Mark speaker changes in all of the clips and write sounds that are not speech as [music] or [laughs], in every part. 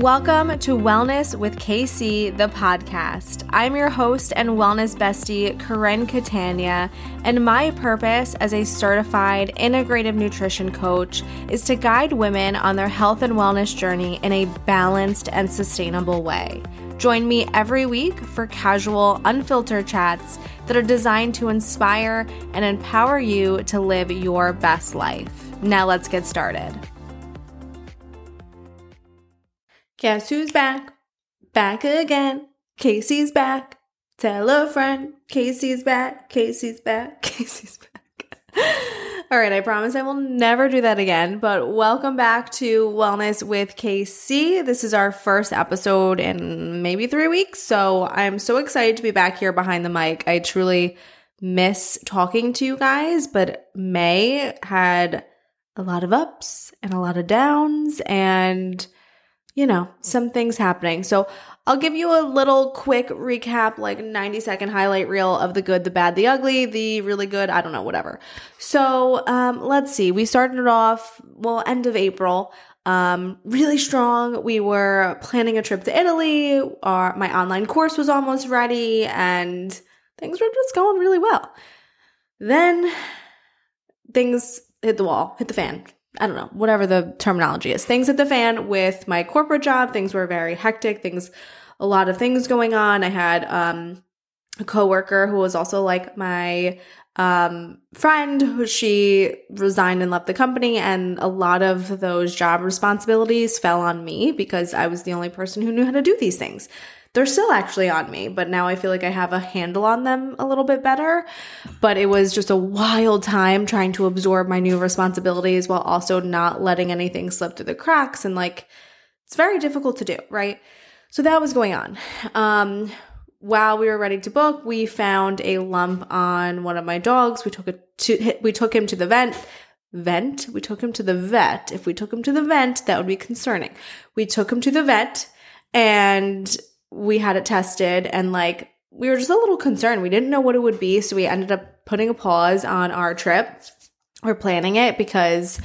Speaker 1: Welcome to Wellness with KC, the podcast. I'm your host and wellness bestie, Karen Catania, and my purpose as a certified integrative nutrition coach is to guide women on their health and wellness journey in a balanced and sustainable way. Join me every week for casual, unfiltered chats that are designed to inspire and empower you to live your best life. Now, let's get started. Guess who's back? Back again. Casey's back. Tell a friend. Casey's back. Casey's back. [laughs] Casey's back. [laughs] All right, I promise I will never do that again, but welcome back to Wellness with KC. This is our first episode in maybe three weeks, so I'm so excited to be back here behind the mic. I truly miss talking to you guys, but May had a lot of ups and a lot of downs, and you know, some things happening. So I'll give you a little quick recap, like 90 second highlight reel of the good, the bad, the ugly, the really good, I don't know, whatever. So um, let's see. We started it off, well, end of April. Um, really strong. We were planning a trip to Italy. Our, my online course was almost ready and things were just going really well. Then things hit the wall, hit the fan. I don't know, whatever the terminology is. Things at the fan with my corporate job. Things were very hectic. Things, a lot of things going on. I had um, a coworker who was also like my um, friend who she resigned and left the company and a lot of those job responsibilities fell on me because I was the only person who knew how to do these things they're still actually on me, but now I feel like I have a handle on them a little bit better. But it was just a wild time trying to absorb my new responsibilities while also not letting anything slip through the cracks. And like, it's very difficult to do, right? So that was going on. Um, while we were ready to book, we found a lump on one of my dogs. We took it to, we took him to the vent vent. We took him to the vet. If we took him to the vent, that would be concerning. We took him to the vet and we had it tested and like we were just a little concerned. We didn't know what it would be, so we ended up putting a pause on our trip or planning it because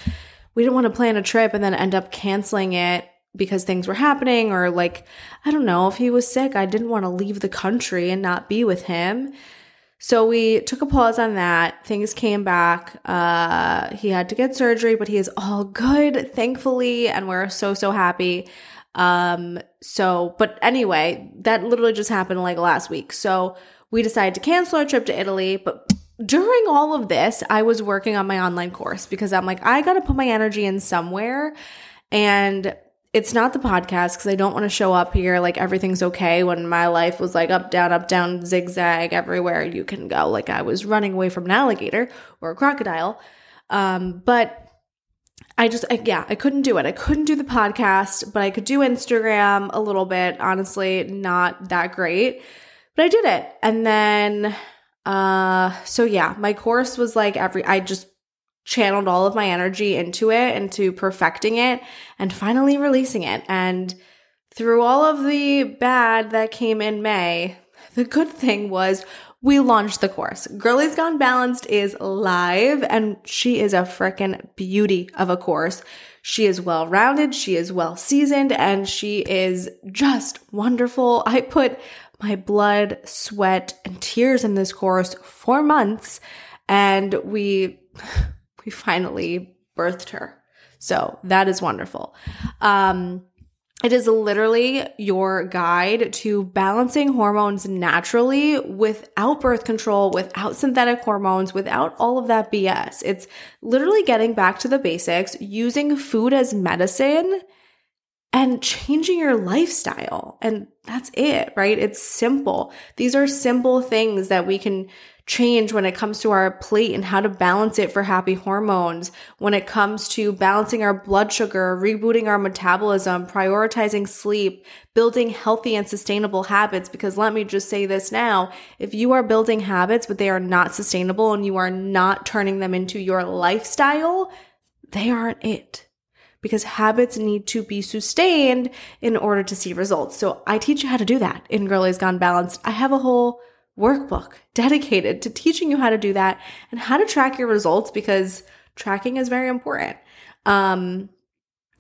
Speaker 1: we didn't want to plan a trip and then end up canceling it because things were happening or like I don't know, if he was sick, I didn't want to leave the country and not be with him. So we took a pause on that. Things came back. Uh, he had to get surgery, but he is all good, thankfully, and we're so so happy. Um, so, but anyway, that literally just happened like last week. So we decided to cancel our trip to Italy, but during all of this, I was working on my online course because I'm like, I got to put my energy in somewhere. And it's not the podcast because I don't want to show up here like everything's okay when my life was like up, down, up, down, zigzag everywhere you can go. Like I was running away from an alligator or a crocodile. Um, but I just, I, yeah, I couldn't do it. I couldn't do the podcast, but I could do Instagram a little bit. Honestly, not that great, but I did it. And then, uh, so yeah, my course was like every, I just channeled all of my energy into it, into perfecting it, and finally releasing it. And through all of the bad that came in May, [laughs] the good thing was we launched the course. Girlies Gone Balanced is live and she is a freaking beauty of a course. She is well rounded, she is well seasoned, and she is just wonderful. I put my blood, sweat, and tears in this course for months, and we [laughs] we finally birthed her. So that is wonderful. Um, it is literally your guide to balancing hormones naturally without birth control, without synthetic hormones, without all of that BS. It's literally getting back to the basics, using food as medicine and changing your lifestyle. And that's it, right? It's simple. These are simple things that we can change when it comes to our plate and how to balance it for happy hormones, when it comes to balancing our blood sugar, rebooting our metabolism, prioritizing sleep, building healthy and sustainable habits. Because let me just say this now if you are building habits, but they are not sustainable and you are not turning them into your lifestyle, they aren't it because habits need to be sustained in order to see results. So I teach you how to do that in Girlies Gone Balanced. I have a whole workbook dedicated to teaching you how to do that and how to track your results because tracking is very important. Um,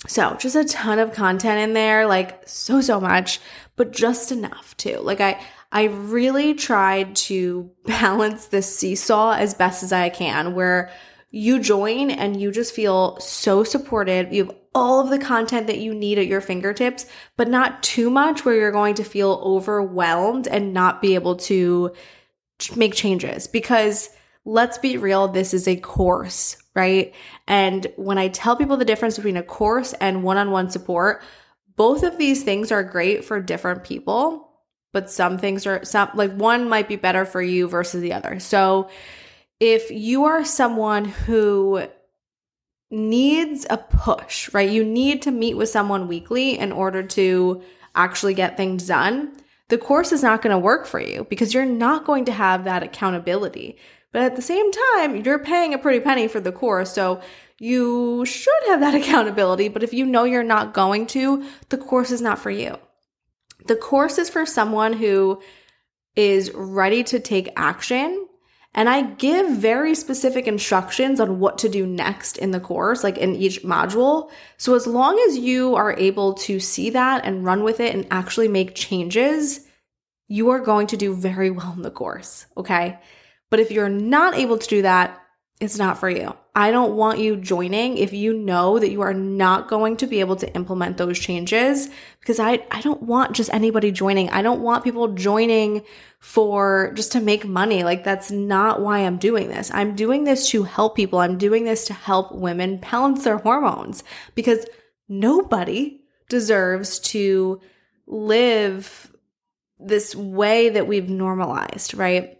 Speaker 1: So, just a ton of content in there, like so so much, but just enough too. Like I I really tried to [laughs] balance this seesaw as best as I can where you join and you just feel so supported. You have all of the content that you need at your fingertips, but not too much where you're going to feel overwhelmed and not be able to make changes because let's be real, this is a course, right? And when I tell people the difference between a course and one on one support, both of these things are great for different people, but some things are some like one might be better for you versus the other. So if you are someone who needs a push, right? You need to meet with someone weekly in order to actually get things done. The course is not going to work for you because you're not going to have that accountability. But at the same time, you're paying a pretty penny for the course. So you should have that [laughs] accountability. But if you know you're not going to, the course is not for you. The course is for someone who is ready to take action. And I give very specific instructions on what to do next in the course, like in each module. So as long as you are able to see that and run with it and actually make changes, you are going to do very well in the course. Okay. But if you're not able to do that, it's not for you. I don't want you joining if you know that you are not going to be able to implement those changes because I, I don't want just anybody joining. I don't want people joining for just to make money. Like that's not why I'm doing this. I'm doing this to help people. I'm doing this to help women balance their hormones because nobody deserves to live this way that we've normalized, right?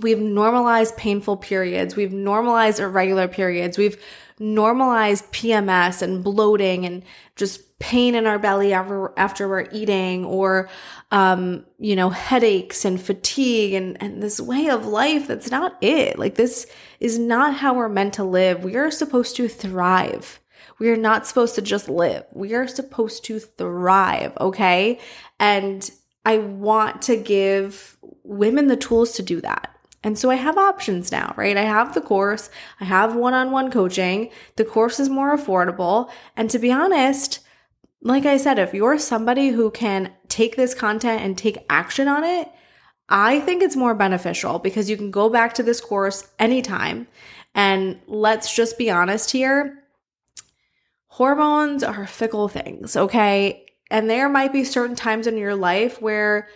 Speaker 1: We've normalized painful periods. We've normalized irregular periods. We've normalized PMS and bloating and just pain in our belly after, after we're eating or, um, you know, headaches and fatigue and, and this way of life. That's not it. Like this is not how we're meant to live. We are supposed to thrive. We are not supposed to just live. We are supposed to thrive. Okay. And I want to give women the tools to do that. And so I have options now, right? I have the course, I have one on one coaching. The course is more affordable. And to be honest, like I said, if you're somebody who can take this content and take action on it, I think it's more beneficial because you can go back to this course anytime. And let's just be honest here hormones are fickle things, okay? And there might be certain times in your life where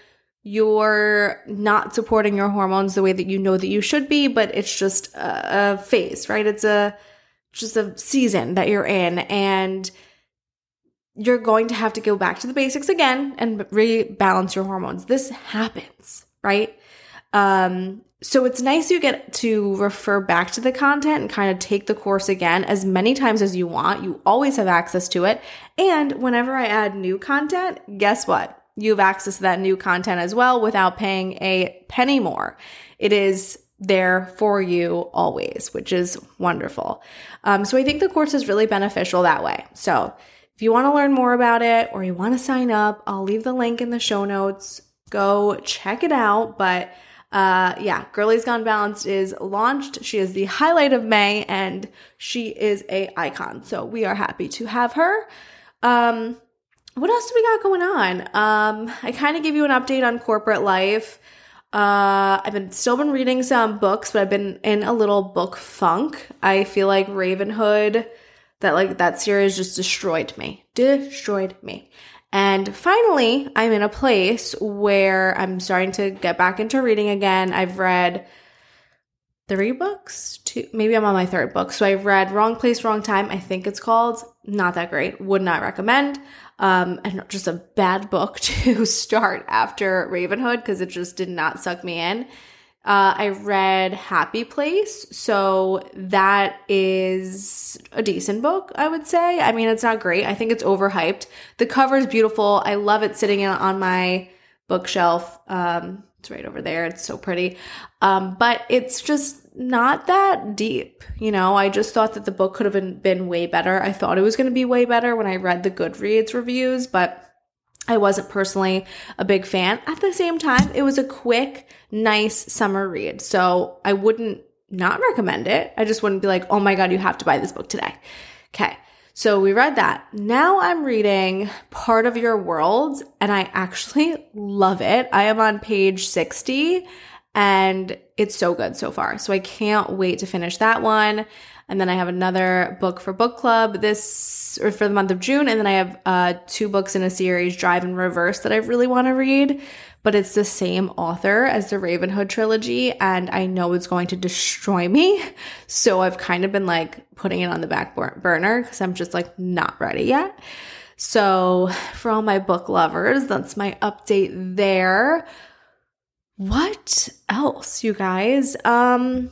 Speaker 1: you're not supporting your hormones the way that you know that you should be, but it's just a, a phase, right? It's a just a season that you're in and you're going to have to go back to the basics again and rebalance your hormones. This happens, right? Um, so it's nice you get to refer back to the content and kind of take the course again as many times as you want. You always have access to it. And whenever I add new content, guess what? You have access to that new content as well without paying a penny more. It is there for you always, which is wonderful. Um, so I think the course is really beneficial that way. So if you want to learn more about it or you want to sign up, I'll leave the link in the show notes. Go check it out. But uh, yeah, Girlies Gone Balanced is launched. She is the highlight of May and she is a icon. So we are happy to have her. Um, what else do we got going on? Um, I kind of give you an update on corporate life. Uh, I've been still been reading some books, but I've been in a little book funk. I feel like Ravenhood, that like that series just destroyed me, destroyed me. And finally, I'm in a place where I'm starting to get back into reading again. I've read three books, two, maybe I'm on my third book. So I've read Wrong Place, Wrong Time. I think it's called. Not that great. Would not recommend um, and just a bad book [laughs] to start after Ravenhood because it just did not suck me in. Uh, I read Happy Place, so that is a decent book, I would say. I mean, it's not great. I think it's overhyped. The cover is beautiful. I love it sitting on my bookshelf. Um, it's right over there. It's so pretty. Um, but it's just not that deep. You know, I just thought that the book could have been, been way better. I thought it was going to be way better when I read the Goodreads reviews, but I wasn't personally a big fan. At the same time, it was a quick, nice summer read. So I wouldn't not recommend it. I just wouldn't be like, oh my God, you have to buy this book today. Okay. So we read that. Now I'm reading Part of Your World and I actually [laughs] love it. I am on page 60 and it's so good so far. So I can't wait to finish that one. And then I have another book for book club this or for the month of June. And then I have uh, two books in a series, Drive and Reverse, that I really want to read. But it's the same author as the Ravenhood trilogy, and I know it's going to destroy me. [laughs] So I've kind of been like putting it on the back burner because I'm just like not ready yet. So for all my book lovers, that's my update there. What else, you guys? Um,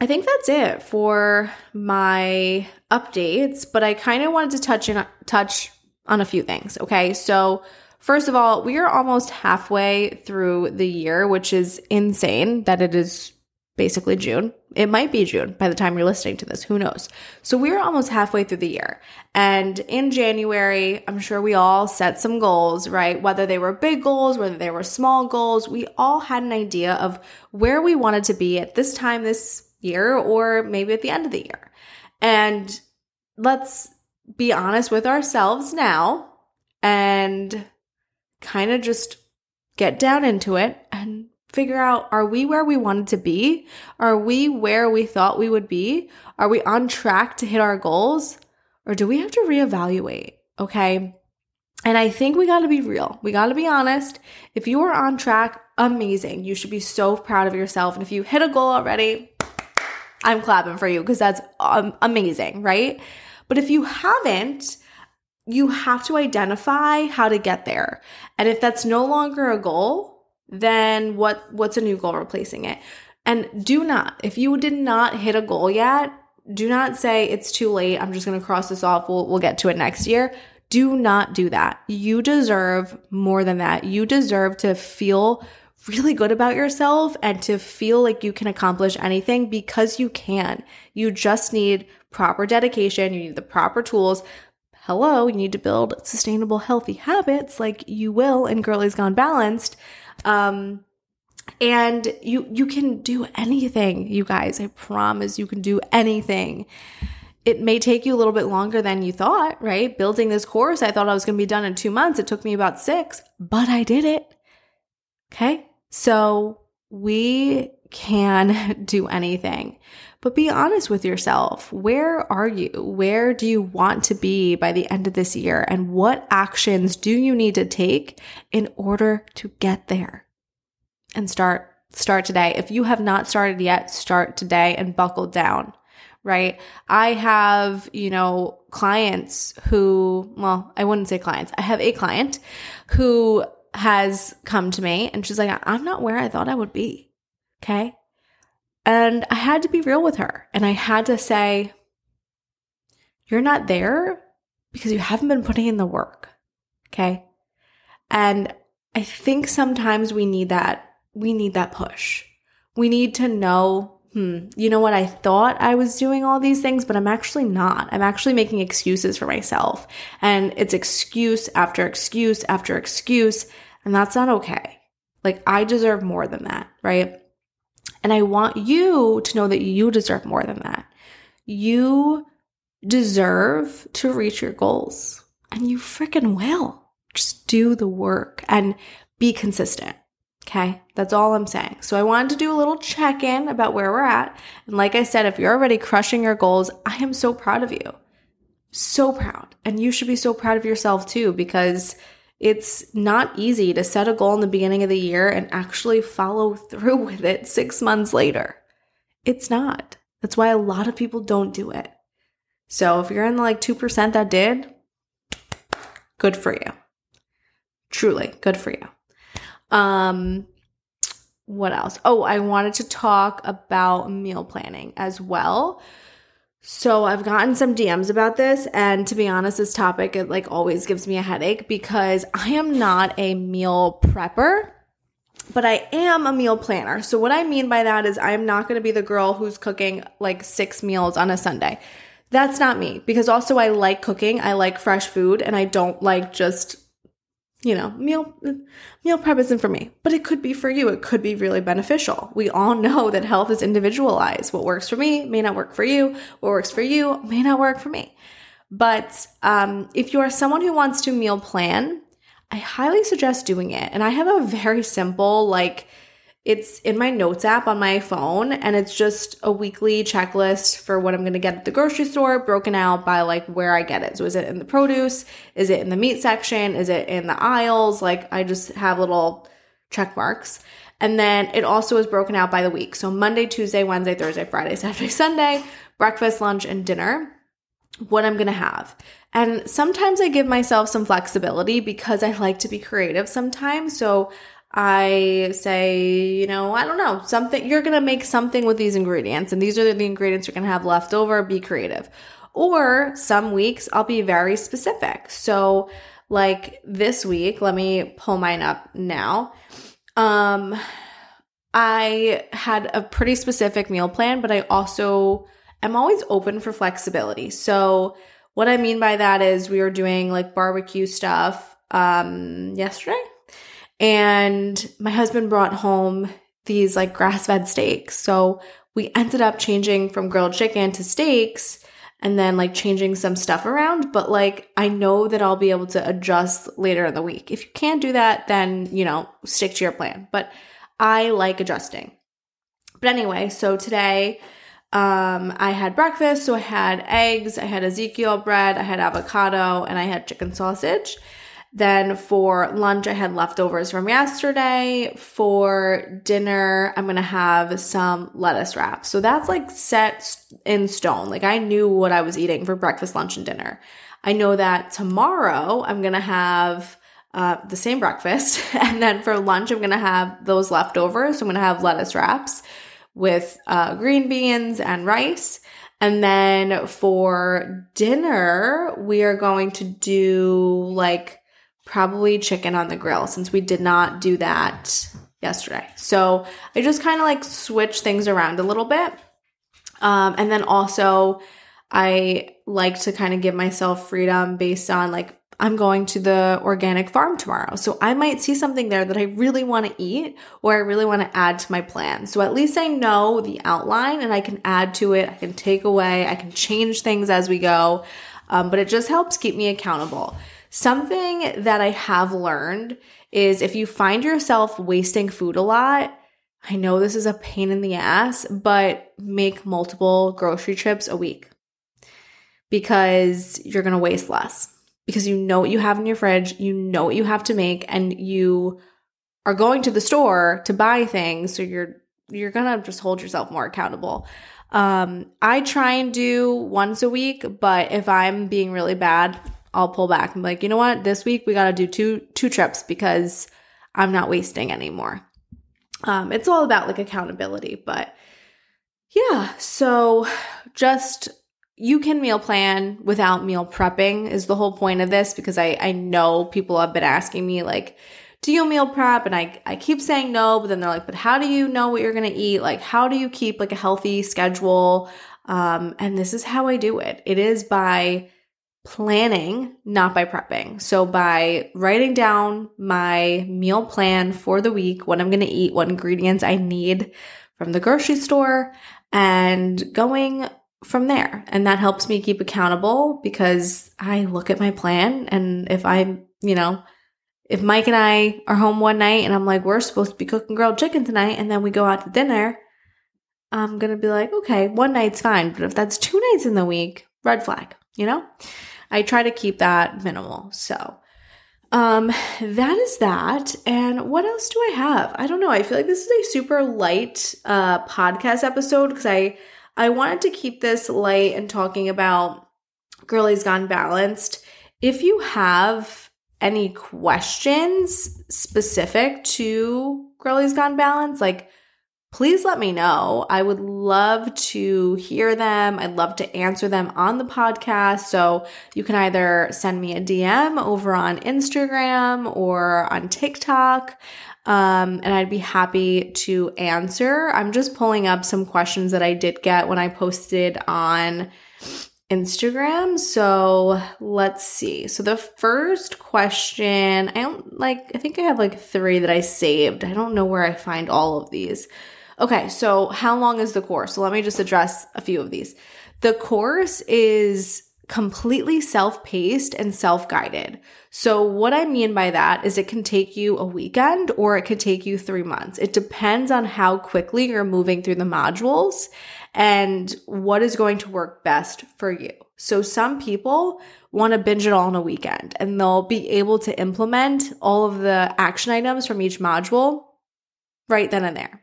Speaker 1: I think that's it for my updates, but I kind of wanted to touch in touch on a few things. Okay. So, first of all, we are almost halfway through the year, which is insane that it is basically June. It might be June by the time you're listening to this. Who knows? So we're almost halfway through the year. And in January, I'm sure we all set some goals, right? Whether they were big goals, whether they were small goals, we all had an idea of where we wanted to be at this time this year or maybe at the end of the year. And let's be honest with ourselves now and kind of just get down into it and figure out are we where we wanted to be? Are we where we thought we would be? Are we on track to hit our goals? Or do we have to reevaluate? Okay. And I think we got to be real. We got to be honest. If you are on track, amazing. You should be so proud of yourself. And if you hit a goal already, I'm clapping for you because that's um, amazing, right? But if you haven't, you have to identify how to get there. And if that's no longer a goal, then what what's a new goal replacing it? And do not, if you did not hit a goal yet, do not say it's too late. I'm just going to cross this off. We'll we'll get to it next year. Do not do that. You deserve more than that. You deserve to feel really good about yourself and to feel like you can accomplish anything because you can. You just need proper dedication, you need the proper tools. Hello, you need to build sustainable, healthy habits like you will in Girlies Gone Balanced. Um, and you you can do anything, you guys. I promise you can do anything. It may take you a little bit longer than you thought, right? Building this course, I thought I was going to be done in 2 months. It took me about 6, but I did it. Okay? So we can [laughs] do anything. But be honest with yourself. Where are you? Where do you want to be by the end of this year? And what actions do you need to take in order to get there? And start start today. If you have not started yet, start today and buckle down. Right? I have, you know, clients who, well, I wouldn't say clients. I have a client who has come to me and she's like, I'm not where I thought I would be. Okay. And I had to be real with her and I had to say, You're not there because you haven't been putting in the work. Okay. And I think sometimes we need that, we need that push. We need to know, hmm, you know what? I thought I was doing all these things, but I'm actually not. I'm actually making excuses for myself. And it's excuse after excuse after excuse. And that's not okay. Like, I deserve more than that, right? And I want you to know that you deserve more than that. You deserve to reach your goals, and you freaking will. Just do the work and be consistent. Okay, that's all I'm saying. So I wanted to do a little check in about where we're at. And like I said, if you're already crushing your goals, I am so proud of you. So proud. And you should be so proud of yourself too, because it's not easy to set a goal in the beginning of the year and actually follow through with it six months later. It's not. That's why a lot of people don't do it. So if you're in the like 2% that did, good for you. Truly, good for you. Um, what else? Oh, I wanted to talk about meal planning as well. So I've gotten some DMs about this and to be honest this topic it like always gives me a headache because I am not a meal prepper but I am a meal planner. So what I mean by that is I'm not going to be the girl who's cooking like 6 meals on a Sunday. That's not me because also I like cooking, I like fresh food and I don't like just you know, meal meal prep isn't for me, but it could be for you. It could be really beneficial. We all know that health is individualized. What works for me may not work for you. What works for you may not work for me. But um, if you are someone who wants to meal plan, I highly suggest doing it. And I have a very simple, like, it's in my notes app on my phone, and it's just a weekly checklist for what I'm gonna get at the grocery store, broken out by like where I get it. So, is it in the produce? Is it in the meat section? Is it in the aisles? Like, I just have little check marks. And then it also is broken out by the week. So, Monday, Tuesday, Wednesday, Thursday, Friday, [laughs] Saturday, Sunday, breakfast, lunch, and dinner what I'm gonna have. And sometimes I give myself some flexibility because I like to be creative sometimes. So I say, you know, I don't know, something, you're gonna make something with these ingredients, and these are the ingredients you're gonna have left over. Be creative. Or some weeks I'll be very specific. So, like this week, let me pull mine up now. Um, I had a pretty specific meal plan, but I also am always open for flexibility. So, what I mean by that is we were doing like barbecue stuff um yesterday and my husband brought home these like grass-fed steaks. So, we ended up changing from grilled chicken to steaks and then like changing some stuff around, but like I know that I'll be able to adjust later in the week. If you can't do that, then, you know, stick to your plan. But I like adjusting. But anyway, so today um, I had breakfast, so I had eggs, I had Ezekiel bread, I had avocado, and I had chicken sausage. Then for lunch, I had leftovers from yesterday. For dinner, I'm gonna have some lettuce wraps. So that's like set in stone. Like I knew what I was eating for breakfast, lunch, and dinner. I know that tomorrow I'm gonna have uh, the same breakfast, [laughs] and then for lunch, I'm gonna have those leftovers. So I'm gonna have lettuce wraps with uh, green beans and rice. And then for dinner, we are going to do like probably chicken on the grill since we did not do that yesterday. So I just kind of like switch things around a little bit. Um, and then also, I like to kind of give myself freedom based on like I'm going to the organic farm tomorrow. So I might see something there that I really want to eat or I really want to add to my plan. So at least I know the outline and I can add to it. I can take away, I can change things as we go. Um, but it just helps keep me accountable. Something that I have learned is if you find yourself wasting food a lot, I know this is a pain in the ass, but make multiple grocery trips a week because you're going to waste less because you know what you have in your fridge, you know what you have to make, and you are going to the store to buy things. So you're you're gonna just hold yourself more accountable. Um, I try and do once a week, but if I'm being really bad, I'll pull back. I'm like, you know what? This week we gotta do two two trips because I'm not wasting anymore. Um, it's all about like accountability, but yeah. So just you can meal plan without meal prepping is the whole point of this because I, I know people have been asking me like, do you meal prep? And I, I keep saying no, but then they're like, but how do you know what you're going to eat? Like, how do you keep like a healthy schedule? Um, and this is how I do it. It is by planning, not by prepping. So by writing down my meal plan for the week, what I'm going to eat, what ingredients I need from the grocery store and going from there. And that helps me keep accountable because I look at my plan and if I'm, you know, if Mike and I are home one night and I'm like, we're supposed to be cooking grilled chicken tonight, and then we go out to dinner, I'm gonna be like, okay, one night's fine. But if that's two nights in the week, red flag, you know? I try to keep that minimal. So, um, that is that. And what else do I have? I don't know. I feel like this is a super light uh podcast episode because I I wanted to keep this light and talking about Girlies Gone Balanced. If you have any questions specific to Girlies Gone Balanced, like please let me know. I would love to hear them. I'd love to answer them on the podcast. So you can either send me a DM over on Instagram or on TikTok. Um, and I'd be happy to answer. I'm just pulling up some questions that I did get when I posted on Instagram. So let's see. So the first question, I don't like, I think I have like three that I saved. I don't know where I find all of these. Okay, so how long is the course? So let me just address a few of these. The course is completely self paced and self guided. So, what I mean by that is it can take you a weekend or it could take you three months. It depends on how quickly you're moving through the modules and what is going to work best for you. So, some people want to binge it all in a weekend and they'll be able to implement all of the action items from each module right then and there.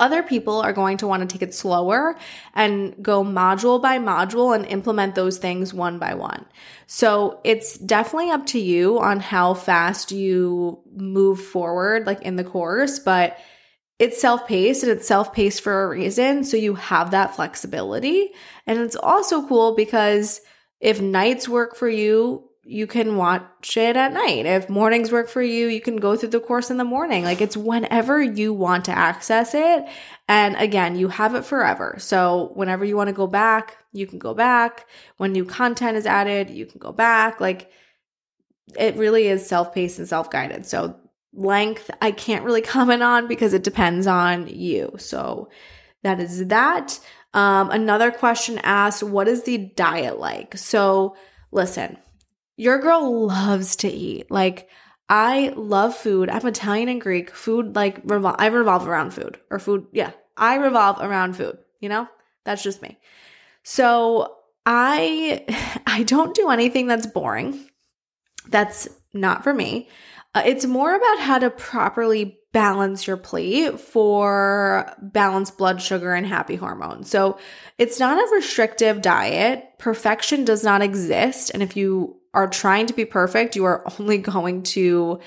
Speaker 1: Other people are going to want to take it slower and go module by module and implement those things one by one. So it's definitely up to you on how fast you move forward, like in the course, but it's self paced and it's self paced for a reason. So you have that flexibility. And it's also cool because if nights work for you, you can watch it at night. If mornings work for you, you can go through the course in the morning. Like it's whenever you want to access it. And again, you have it forever. So whenever you want to go back, you can go back. When new content is added, you can go back. Like it really is self paced and self guided. So length, I can't really [laughs] comment on because it depends on you. So that is that. Um, another question asked, what is the diet like? So listen, your girl loves to eat. Like, I love food. I'm Italian and Greek. Food, like, revol- I revolve around food or food. Yeah, I revolve around food. You know, that's just me. So I, [laughs] I don't do anything that's boring. That's not for me. Uh, it's more about how to properly balance your plate for balanced blood sugar and happy hormones. So it's not a restrictive diet. Perfection does not exist. And if you are trying to be perfect, you are only going to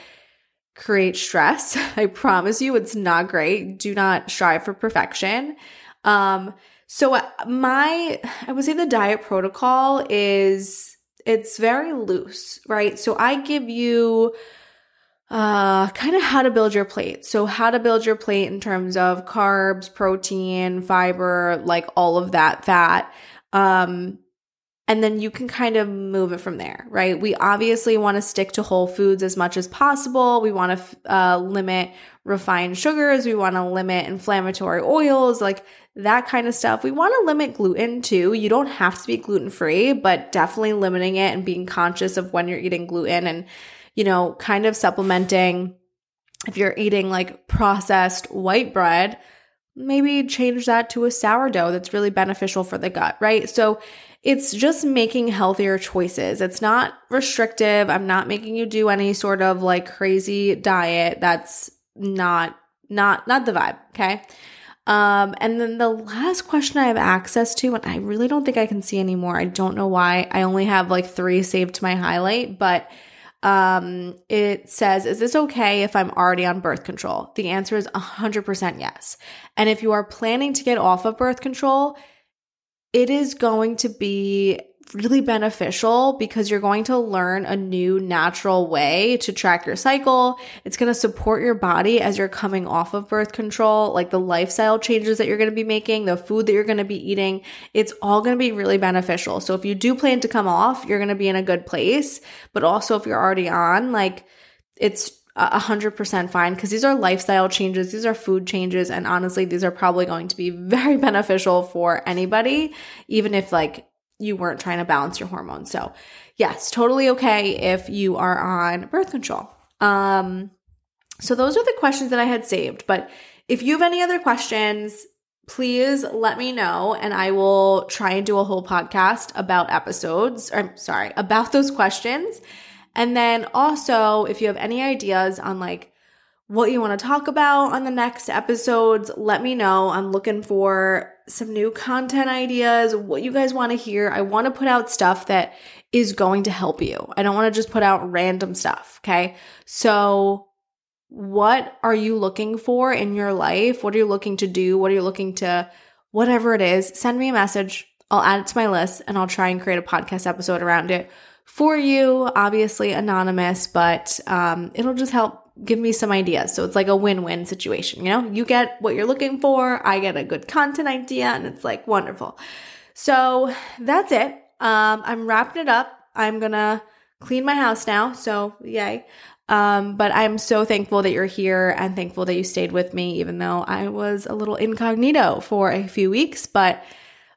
Speaker 1: create stress. [laughs] I promise you, it's not great. Do not strive for perfection. Um, so uh, my, I would say the diet protocol is, it's very loose, right? So I give you, uh, kind of how to build your plate. So how to build your plate in terms of carbs, protein, fiber, like all of that fat. Um, and then you can kind of move it from there, right? We obviously want to stick to whole foods as much as possible. We want to uh, limit refined sugars. We want to limit inflammatory oils, like that kind of stuff. We want to limit gluten too. You don't have to be gluten free, but definitely limiting it and being conscious of when you're eating gluten and, you know, kind of supplementing. If you're eating like processed white bread, maybe change that to a sourdough that's really beneficial for the gut, right? So it's just making healthier choices. It's not restrictive. I'm not making you do any sort of like crazy diet. That's not not not the vibe, okay? Um, and then the last question I have access to, and I really don't think I can see anymore. I don't know why. I only have like three saved to my highlight, but um, it says, Is this okay if I'm already on birth control? The answer is 100% yes. And if you are planning to get off of birth control, it is going to be really beneficial because you're going to learn a new natural way to track your cycle. It's going to support your body as you're coming off of birth control, like the lifestyle changes that you're going to be making, the food that you're going to be eating. It's all going to be really beneficial. So if you do plan to come off, you're going to be in a good place. But also if you're already on, like it's a hundred percent fine because these are lifestyle changes, these are food changes, and honestly, these are probably going to be [laughs] very beneficial for anybody, even if like you weren't trying to balance your hormones. So, yes, totally okay if you are on birth control. Um, so those are the questions that I had saved. But if you have any other questions, please let me know and I will try and do a whole podcast about episodes, or I'm sorry, about those questions. And then also, if you have any ideas on like what you want to talk about on the next episodes, let me know. I'm looking for some new content ideas, what you guys want to hear. I want to put out stuff that is going to help you. I don't want to just put out random stuff. Okay. So, what are you looking for in your life? What are you looking to do? What are you looking to, whatever it is, send me a message. I'll add it to my list and I'll try and create a podcast episode around it for you, obviously anonymous, but um, it'll just help give me some ideas. So it's like a win win situation. You know, you get what you're looking for, I get a good content idea, and it's like wonderful. So that's it. Um, I'm wrapping it up. I'm gonna clean my house now. So yay. Um, but I'm so thankful that you're here and thankful that you stayed with me, even though I was a little incognito for a few weeks. But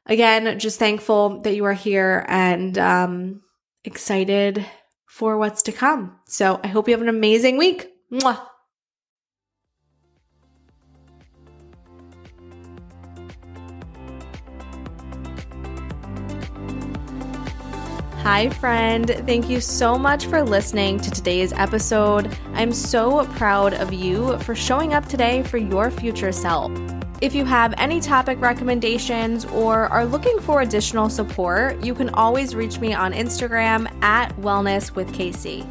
Speaker 1: again, just thankful that you are here and um, excited for what's to come. So I hope you have an amazing week. Mwah. Hi, friend. Thank you so much for listening to today's episode. I'm so proud of you for showing up today for your future self. If you have any topic recommendations or are looking for additional support, you can always reach me on Instagram at Wellness with KC.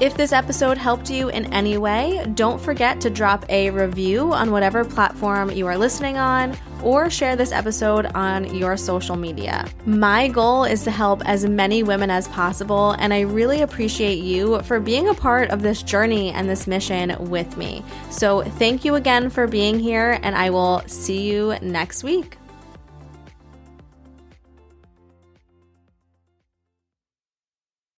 Speaker 1: If this episode helped you in any way, don't forget to drop a review on whatever platform you are listening on or share this episode on your social media. My goal is to help as many women as possible, and I really appreciate you for being a part of this journey and this mission with me. So, thank you again for being here, and I will see you next week.